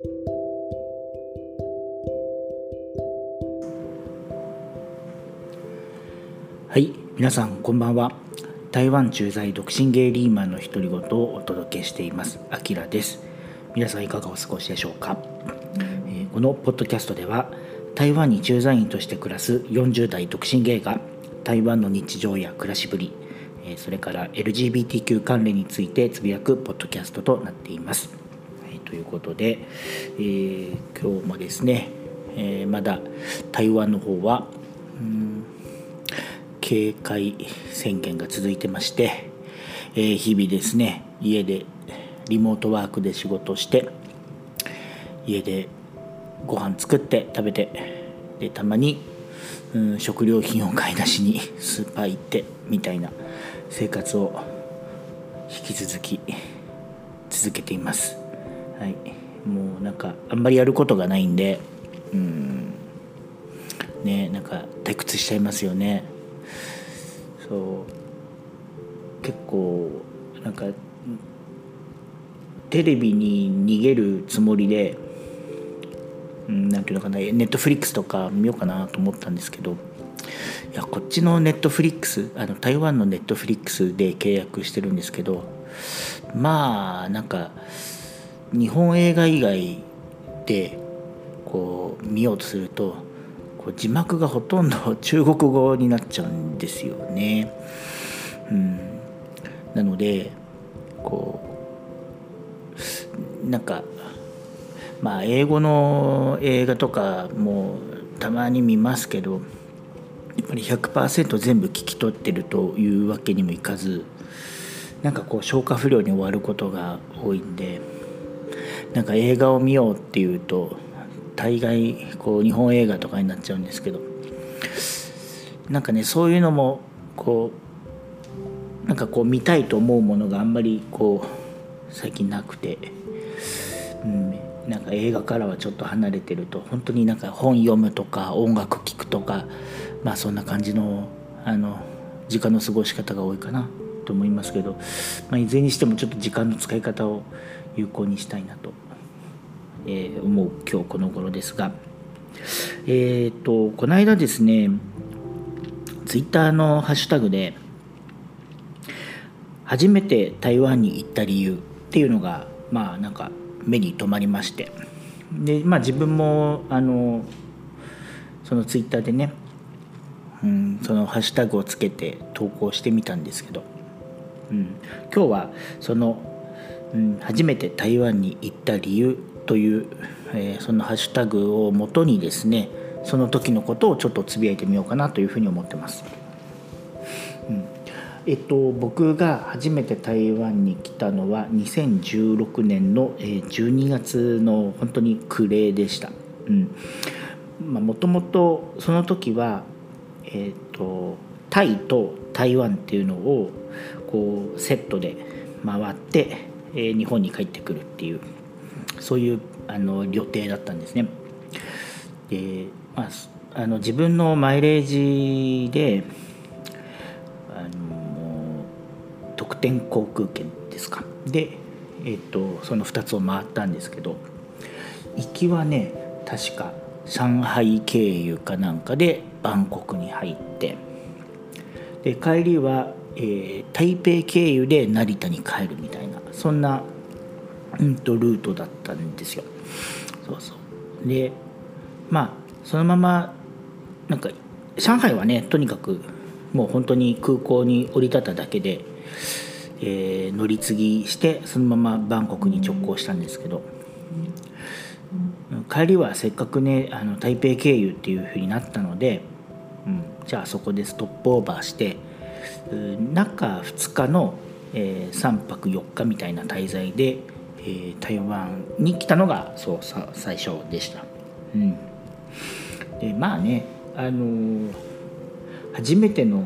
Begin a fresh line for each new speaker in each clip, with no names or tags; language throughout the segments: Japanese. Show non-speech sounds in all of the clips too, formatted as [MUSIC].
はい皆さんこんばんは。台湾駐在独身ゲイリーマンの独り言をお届けしています。あきらです。皆さんいかがお過ごしでしょうか、えー、このポッドキャストでは台湾に駐在員として暮らす40代独身ゲイが台湾の日常や暮らしぶりそれから LGBTQ 関連についてつぶやくポッドキャストとなっています。ということで、えー、今日もですね、えー、まだ台湾の方は、うん警戒宣言が続いてまして、えー、日々ですね家でリモートワークで仕事して家でご飯作って食べてでたまに、うん、食料品を買い出しにスーパー行ってみたいな生活を引き続き続けています。はい、もうなんかあんまりやることがないんでうん。ねなんか退屈しちゃいますよね。そう。結構なんかテレビに逃げるつもりで、うん、なんていうのかなネットフリックスとか見ようかなと思ったんですけどいやこっちのネットフリックスあの台湾のネットフリックスで契約してるんですけどまあなんか日本映画以外でこう見ようとするとこう字幕がほとんど中国語になっちゃうんですよね。うん、なのでこうなんかまあ英語の映画とかもたまに見ますけどやっぱり100%全部聞き取ってるというわけにもいかずなんかこう消化不良に終わることが多いんでなんか映画を見ようっていうと大概こう日本映画とかになっちゃうんですけど。なんかねそういうのもこうなんかこう見たいと思うものがあんまりこう最近なくて、うん、なんか映画からはちょっと離れてると。本当になんか本読むとか音楽聴くとかまあそんな感じのあの時間の過ごし方が多いかなと思いますけど、まあ、いずれにしてもちょっと時間の使い方を有効にしたいなと。えー、思う今日この頃ですが、えーと、この間ですねツイッターのハッシュタグで初めて台湾に行った理由っていうのがまあなんか目に留まりましてでまあ自分もあのそのツイッターでね、うん、そのハッシュタグをつけて投稿してみたんですけど、うん、今日はその、うん、初めて台湾に行った理由という、えー、そのハッシュタグをもとにですねその時のことをちょっとつぶやいてみようかなというふうに思ってます。うんえっと、僕が初めて台湾に来たのは2016年の12月の本当に暮れでした。もともとその時は、えっと、タイと台湾っていうのをこうセットで回って、えー、日本に帰ってくるっていうそういうあの予定だったんですね。でまあ、あの自分のマイレージであの特典航空券ですかで、えっと、その2つを回ったんですけど行きはね確か上海経由かなんかでバンコクに入ってで帰りは、えー、台北経由で成田に帰るみたいなそんなうんとルートだったんですよ。そうそうでまあそのままなんか上海はねとにかくもう本当に空港に降り立っただけで、えー、乗り継ぎしてそのままバンコクに直行したんですけど帰りはせっかくねあの台北経由っていうふうになったので、うん、じゃあそこでストップオーバーして中2日の、えー、3泊4日みたいな滞在でえー、台湾に来たのがそう最初でした。うん、でまあね、あのー、初めての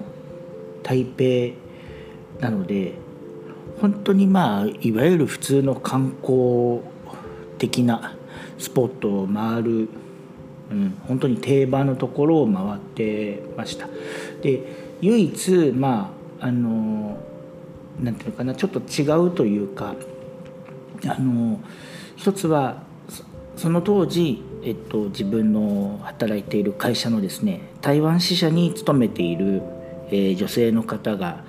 台北なので本当にまあいわゆる普通の観光的なスポットを回る、うん、本当に定番のところを回ってました。で唯一まああのなんていうのかなちょっと違うというかあの一つはその当時、えっと、自分の働いている会社のですね台湾支社に勤めている、えー、女性の方が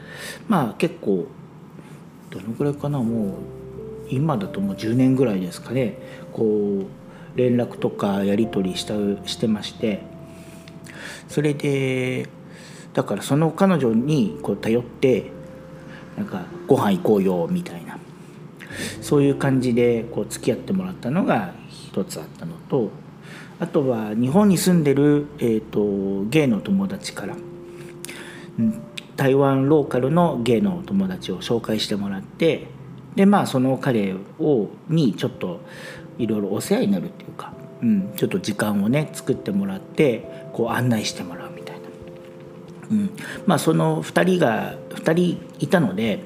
まあ結構どのぐらいかなもう今だともう10年ぐらいですかねこう連絡とかやり取りしたしてましてそれでだからその彼女にこう頼ってなんかご飯行こうよみたいな。そういう感じでこう付き合ってもらったのが一つあったのとあとは日本に住んでる、えーと、ゲイの友達から台湾ローカルのゲイの友達を紹介してもらってでまあその彼をにちょっといろいろお世話になるっていうか、うん、ちょっと時間をね作ってもらってこう案内してもらうみたいな、うん、まあその2人が2人いたので、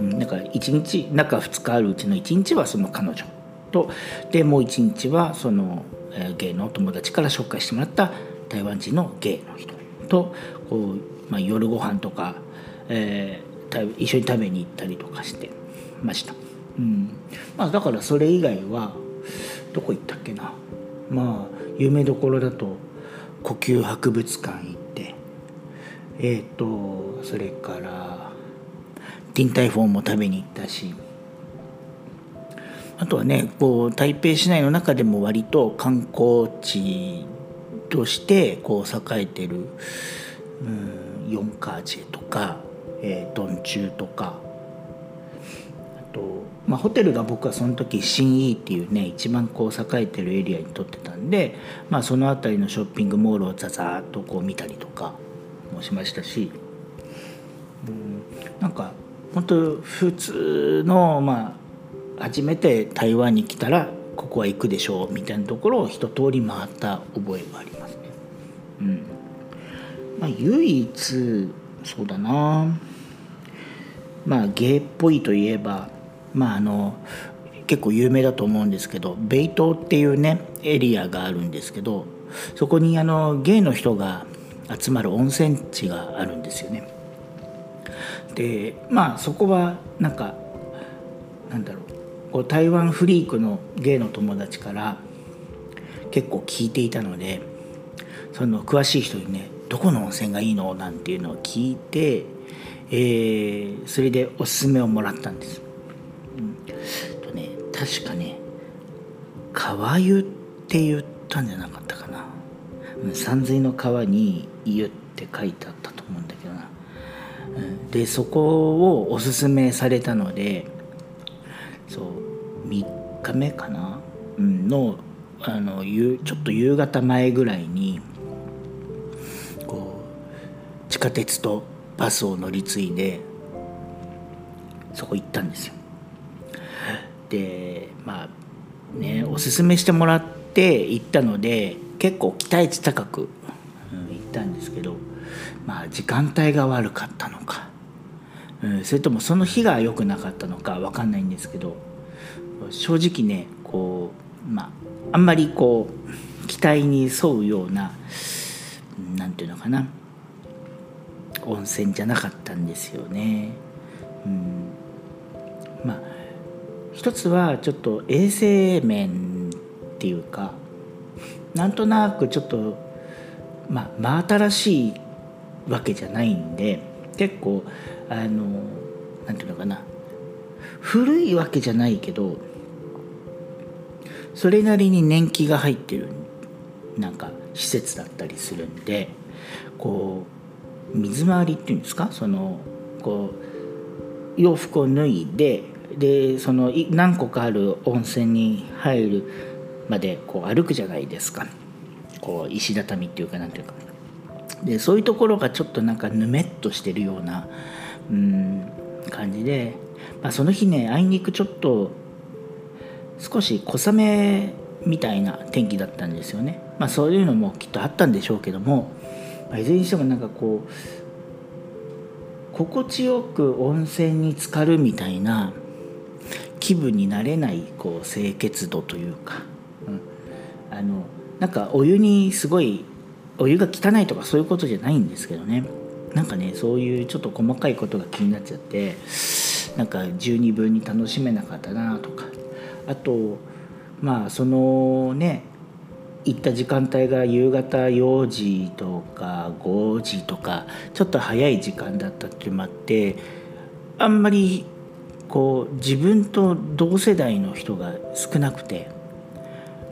なんか1日中2日あるうちの1日はその彼女。とでもう1日はその、えー、ゲイの友達から紹介してもらった台湾人のゲイの人。とこう、まあ、夜ご飯とか、えー、一緒に食べに行ったりとかしてました。うん。まあ、だからそれ以外はどこ行ったっけな。まあ有名どころだと呼吸博物館行ってえっ、ー、とそれからティンタイフォンも食べに行ったし。あとはねこう台北市内の中でも割と観光地としてこう栄えてる、うん、ヨンカージェとか、えー、ドンチューとか。あと、まあ、ホテルが僕はその時新イっていうね一番こう栄えてるエリアにとってたんで、まあ、その辺りのショッピングモールをザザーッとこう見たりとかもしましたし、うん、なんか本当普通のまあ初めて台湾に来たらここは行くでしょうみたいなところを一通り回った覚えがありますね。うんまあ、唯一そうだなまあ芸っぽいといえばまああの結構有名だと思うんですけど米東っていうねエリアがあるんですけどそこにあのゲイの人が集まる温泉地があるんですよね。でまあそこはなんかなんだろうこう台湾フリークのゲイの友達から結構聞いていたのでその詳しい人にね「どこの温泉がいいの?」なんていうのを聞いて、えー、それでおすすめをもらったんです。うん、とね確かね「川湯」って言ったんじゃなかったかな。山水の川に「湯」って書いてあったと。でそこをおすすめされたのでそう3日目かな、うん、のあのちょっと夕方前ぐらいにこう地下鉄とバスを乗り継いでそこ行ったんですよ。でまあねおすすめしてもらって行ったので結構期待値高く、うん、行ったんですけどまあ時間帯が悪かったのか。うん、それともその日が良くなかったのか分かんないんですけど。正直ねこうまああんまりこう期待に沿うような何て言うのかな。温泉じゃなかったんですよね。うん、まあ一つはちょっと衛生面っていうかなんとなくちょっとまあ真新しいわけじゃないんで結構あのなんていうのかな。古いわけじゃないけどそれなりに年季が入ってるなんか施設だったりするんでこう水回りっていうんですか？そのこう洋服を脱いででその何個かある温泉に入るまでこう歩くじゃないですか。こう石畳っていうかなんていうか。でそういうところがちょっとなんかぬめっとしてるようなうん感じで、まあ、その日ねあいにくちょっと少し小雨みたいな天気だったんですよね。まあ、そういうのもきっとあったんでしょうけども、まあ、いずれにしてもなんかこう心地よく温泉に浸かるみたいな気分になれないこう清潔度というか、うん、あのなんかお湯にすごいお湯が汚いとかそういうことじゃないんですけどね。なんかねそういうちょっと細かいことが気になっちゃってなんか十二分に楽しめなかったなとか。あとまあそのね行った時間帯が夕方4時とか5時とかちょっと早い時間だったっていうのもあってあんまりこう自分と同世代の人が少なくて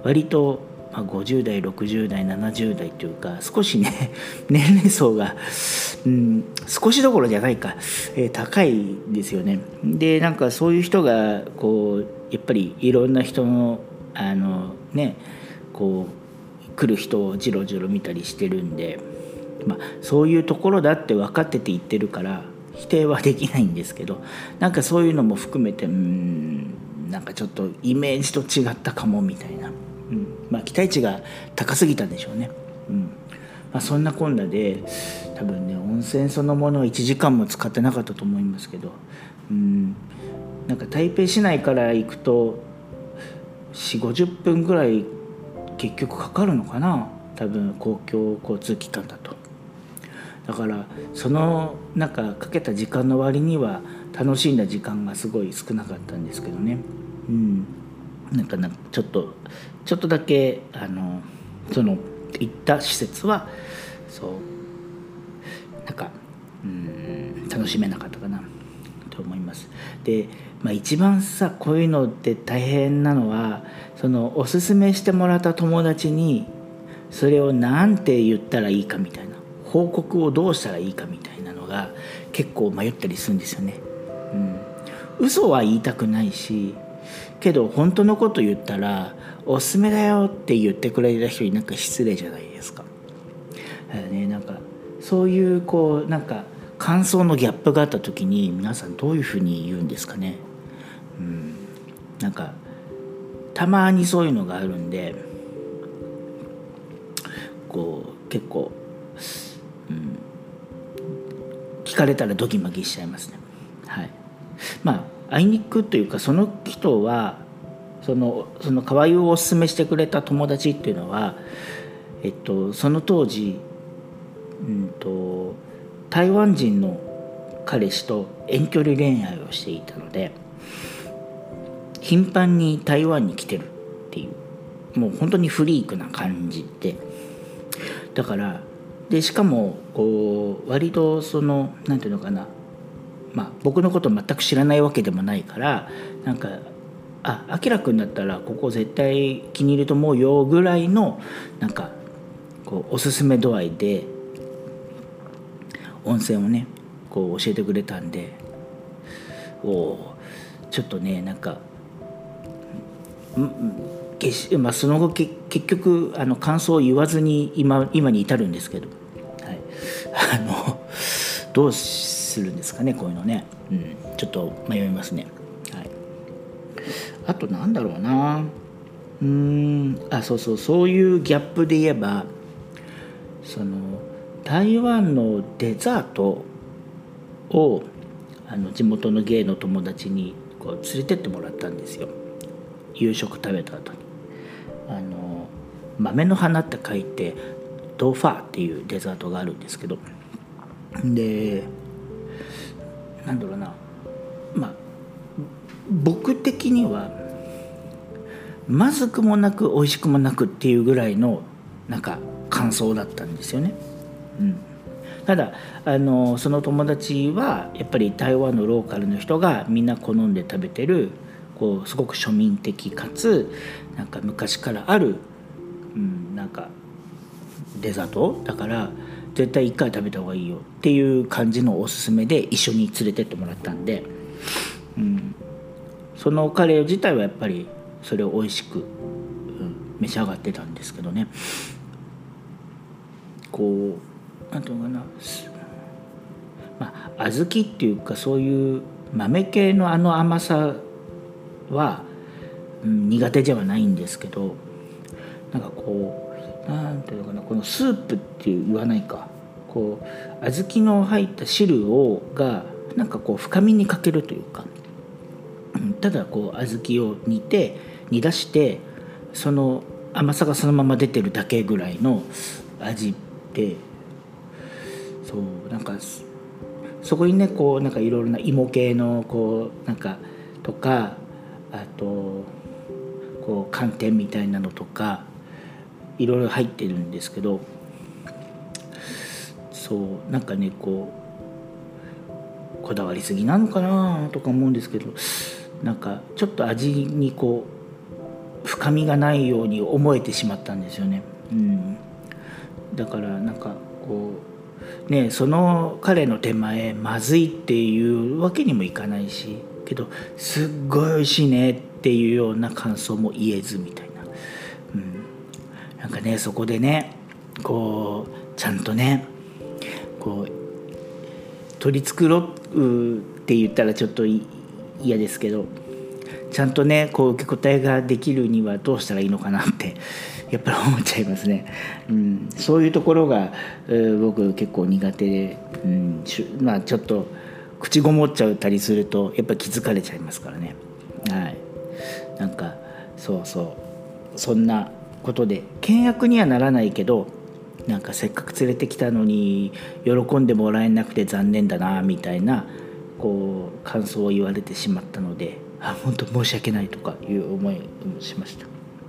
割とまあ、50代60代70代というか少しね [LAUGHS] 年齢層が、うん、少しどころじゃないか、えー、高いですよね。でなんかそういう人がこうやっぱりいろんな人のあのねこう来る人をじろじろ見たりしてるんで、まあ、そういうところだって分かってて言ってるから否定はできないんですけどなんかそういうのも含めてうんなんかちょっとイメージと違ったかもみたいな。うんまあ、期待値が高すぎたんでしょうね。うんまあ、そんなこんなで多分ね温泉そのものを1時間も使ってなかったと思いますけど、うん、なんか台北市内から行くと4 5 0分ぐらい結局かかるのかな？多分公共交通機関だと。だからそのなんかかけた時間の割には楽しんだ時間がすごい少なかったんですけどね。うんなんかなんちょっとちょっとだけあのその行った施設はそうなんかうん楽しめなかったかなと思います。で、まあ、一番さこういうのって大変なのはそのおすすめしてもらった友達にそれを何て言ったらいいかみたいな報告をどうしたらいいかみたいなのが結構迷ったりするんですよね。うん、嘘は言いたくないしけど本当のこと言ったら「おすすめだよ」って言ってくれた人になんか失礼じゃないですか。ね、なんかそういうこうなんか感想のギャップがあった時に皆さんどういうふうに言うんですかね。うん、なんかたまにそういうのがあるんでこう結構、うん、聞かれたらドキマキしちゃいますね。はい、まああいにくというかその人はそのその河合をおすすめしてくれた友達っていうのは、えっと、その当時、うんと、台湾人の彼氏と遠距離恋愛をしていたので頻繁に台湾に来てるっていうもう本当にフリークな感じで。だからでしかもこう割とその何て言うのかなまあ、僕のこと全く知らないわけでもないからなんか「ああきらくんだったらここ絶対気に入ると思うよ」ぐらいのなんかこうおすすめ度合いで温泉をねこう教えてくれたんでおちょっとねなんかまあ、その後結局あの感想を言わずに今今に至るんですけど、はい、あのどうするんですかねこういうのね、うん、ちょっと迷いますね、はい、あとなんだろうな。うん。あそうそう。そういうギャップで言えばその台湾のデザートをあの地元の芸の友達にこう連れてってもらったんですよ。夕食食べた後に。あの豆の花って書いてドファーっていうデザートがあるんですけど。でなんだろうなまあ僕的にはまずくもなく美味しくもなくっていうぐらいのなんか感想だったんですよね。うん、ただあのその友達はやっぱり台湾のローカルの人がみんな好んで食べてるこうすごく庶民的かつなんか昔からある、うん、なんかデザートだから絶対1回食べた方がいいよっていう感じのおすすめで一緒に連れてってもらったんで、うん、そのカレー自体はやっぱりそれを美味しく、うん、召し上がってたんですけどね。こう何ていうのかな。まあ小豆っていうかそういう豆系のあの甘さは、うん、苦手ではないんですけどなんかこうなんていうのかなこのスープっていう言わないか。こう小豆の入った汁をがなんかこう深みに欠けるというか。ただこう小豆を煮て煮出してその甘さがそのまま出てるだけぐらいの味でそうなんかそこにねこうなんかいろいろな芋系のこうなんかとかあとこう寒天みたいなのとかいろいろ入ってるんですけどそうなんかねこうこだわりすぎなのかなとか思うんですけどなんかちょっと味にこう深みがないように思えてしまったんですよね。うん、だからなんかこうねその彼の手前まずいっていうわけにもいかないしけどすっごい美味しいねっていうような感想も言えずみたいな、なんかねそこでねこうちゃんとねこう取り繕うって言ったらちょっと嫌ですけどちゃんとねこう受け答えができるにはどうしたらいいのかなって [LAUGHS] やっぱり思っちゃいますね。うん、そういうところが、僕結構苦手で、うん、まあちょっと口ごもっちゃったりするとやっぱ気づかれちゃいますからね。はい、なんかそうそうそんなことで倹約にはならないけどなんかせっかく連れてきたのに喜んでもらえなくて残念だなみたいなこう感想を言われてしまったのであ本当申し訳ないとかいう思いをしました。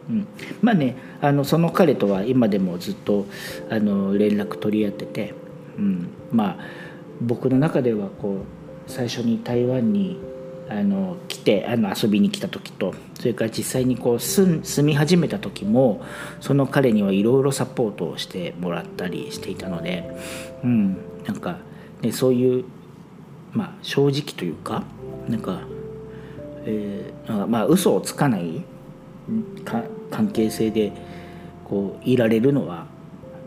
うん、まあねあのその彼とは今でもずっとあの連絡取り合ってて、うん、まあ僕の中ではこう最初に台湾にあの来てあの遊びに来た時とそれから実際にこう住み始めた時もその彼にはいろいろサポートをしてもらったりしていたので、うん、なんか、ね、そういう、まあ、正直というかなんか、えー、まあ嘘をつかない関係性でこういられるのは、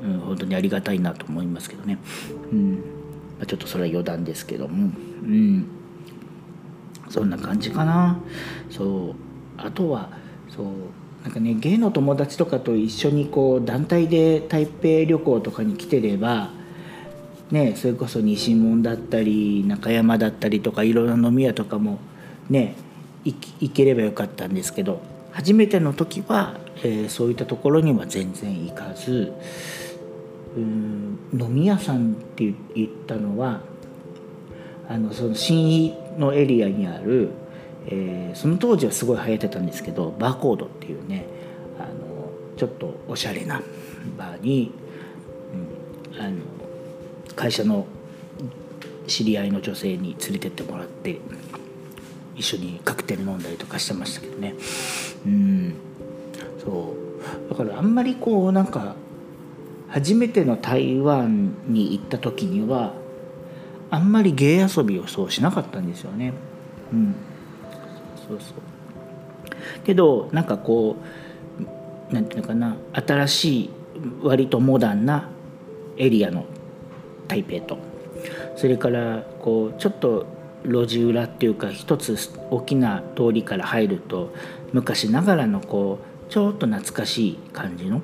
うん、本当にありがたいなと思いますけどね、うんまあ、ちょっとそれは余談ですけども。うんそんな感じかな。そう。あとはそうなんかね芸の友達とかと一緒にこう団体で台北旅行とかに来てればねそれこそ西門だったり中山だったりとかいろいろな飲み屋とかもね行ければよかったんですけど初めての時は、えー、そういったところには全然行かずうん飲み屋さんって言ったのはあのその新井のエリアにある、えー、その当時はすごい流行ってたんですけどバーコードっていうねあのちょっとおしゃれなバーに、うん、あの会社の知り合いの女性に連れてってもらって一緒にカクテル飲んだりとかしてましたけどね。うん。そう。だからあんまりこうなんか初めての台湾に行った時にはあんまり芸遊びをそうしなかったんですよね。うん、そうそう。けどなんかこうなんていうのかな。新しい割とモダンなエリアの台北と。それからこうちょっと路地裏っていうか一つ大きな通りから入ると昔ながらのこうちょっと懐かしい感じの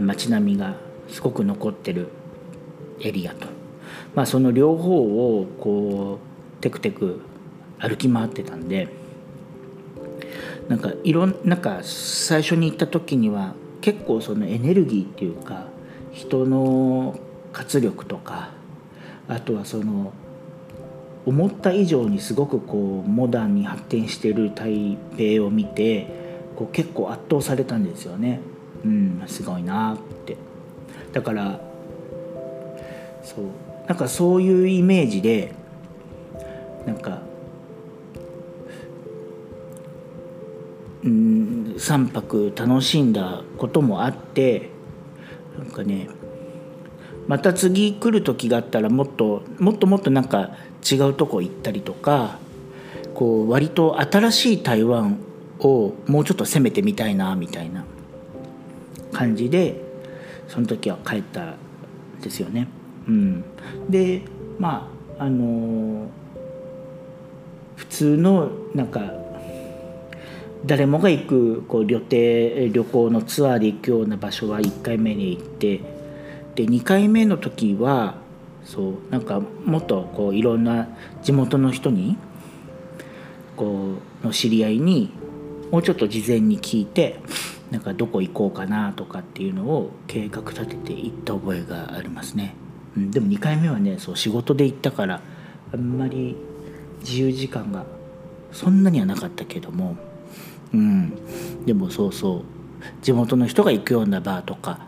街並みがすごく残ってるエリアと。まあ、その両方をこうテクテク歩き回ってたんでなんかいろんなんか最初に行った時には結構そのエネルギーっていうか人の活力とかあとはその思った以上にすごくこうモダンに発展してる台北を見てこう結構圧倒されたんですよね。うん、すごいなってだからそうなんかそういうイメージでなんかうん3泊楽しんだこともあってなんかねまた次来る時があったらもっともっともっとなんか違うとこ行ったりとかこう割と新しい台湾をもうちょっと攻めてみたいなみたいな感じでその時は帰ったんですよね。うん、でまああの普通のなんか誰もが行くこう旅程旅行のツアーで行くような場所は1回目に行ってで2回目の時はそうなんかもっとこういろんな地元の人にこうの知り合いにもうちょっと事前に聞いてなんかどこ行こうかなとかっていうのを計画立てていった覚えがありますね。うん、でも2回目はねそう仕事で行ったからあんまり自由時間がそんなにはなかったけども、うん、でもそうそう地元の人が行くようなバーとか、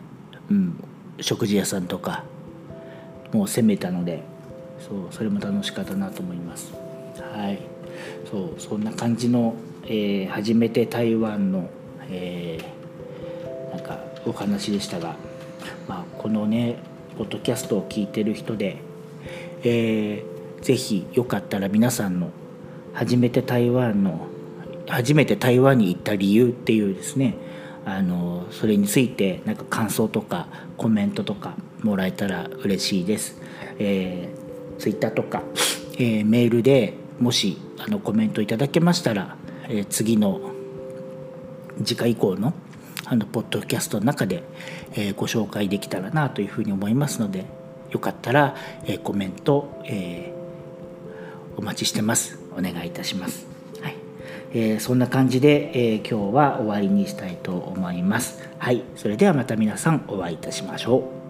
うん、食事屋さんとかもう攻めたのでそうそれも楽しかったなと思います。はいそうそんな感じの、えー、初めて台湾の、えー、なんかお話でしたが、まあ、このねポッドキャストを聞いてる人で、えー、ぜひよかったら皆さんの初めて台湾の初めて台湾に行った理由っていうですねあのそれについてなんか感想とかコメントとかもらえたら嬉しいです。えー、ツイッターとか、えー、メールでもしあのコメントいただけましたら、えー、次の次回以降のあのポッドキャストの中で、えー、ご紹介できたらなというふうに思いますのでよかったら、えー、コメント、えー、お待ちしてますお願いいたします。はいえー、そんな感じで、えー、今日は終わりにしたいと思います。はい、それではまた皆さんお会いいたしましょう。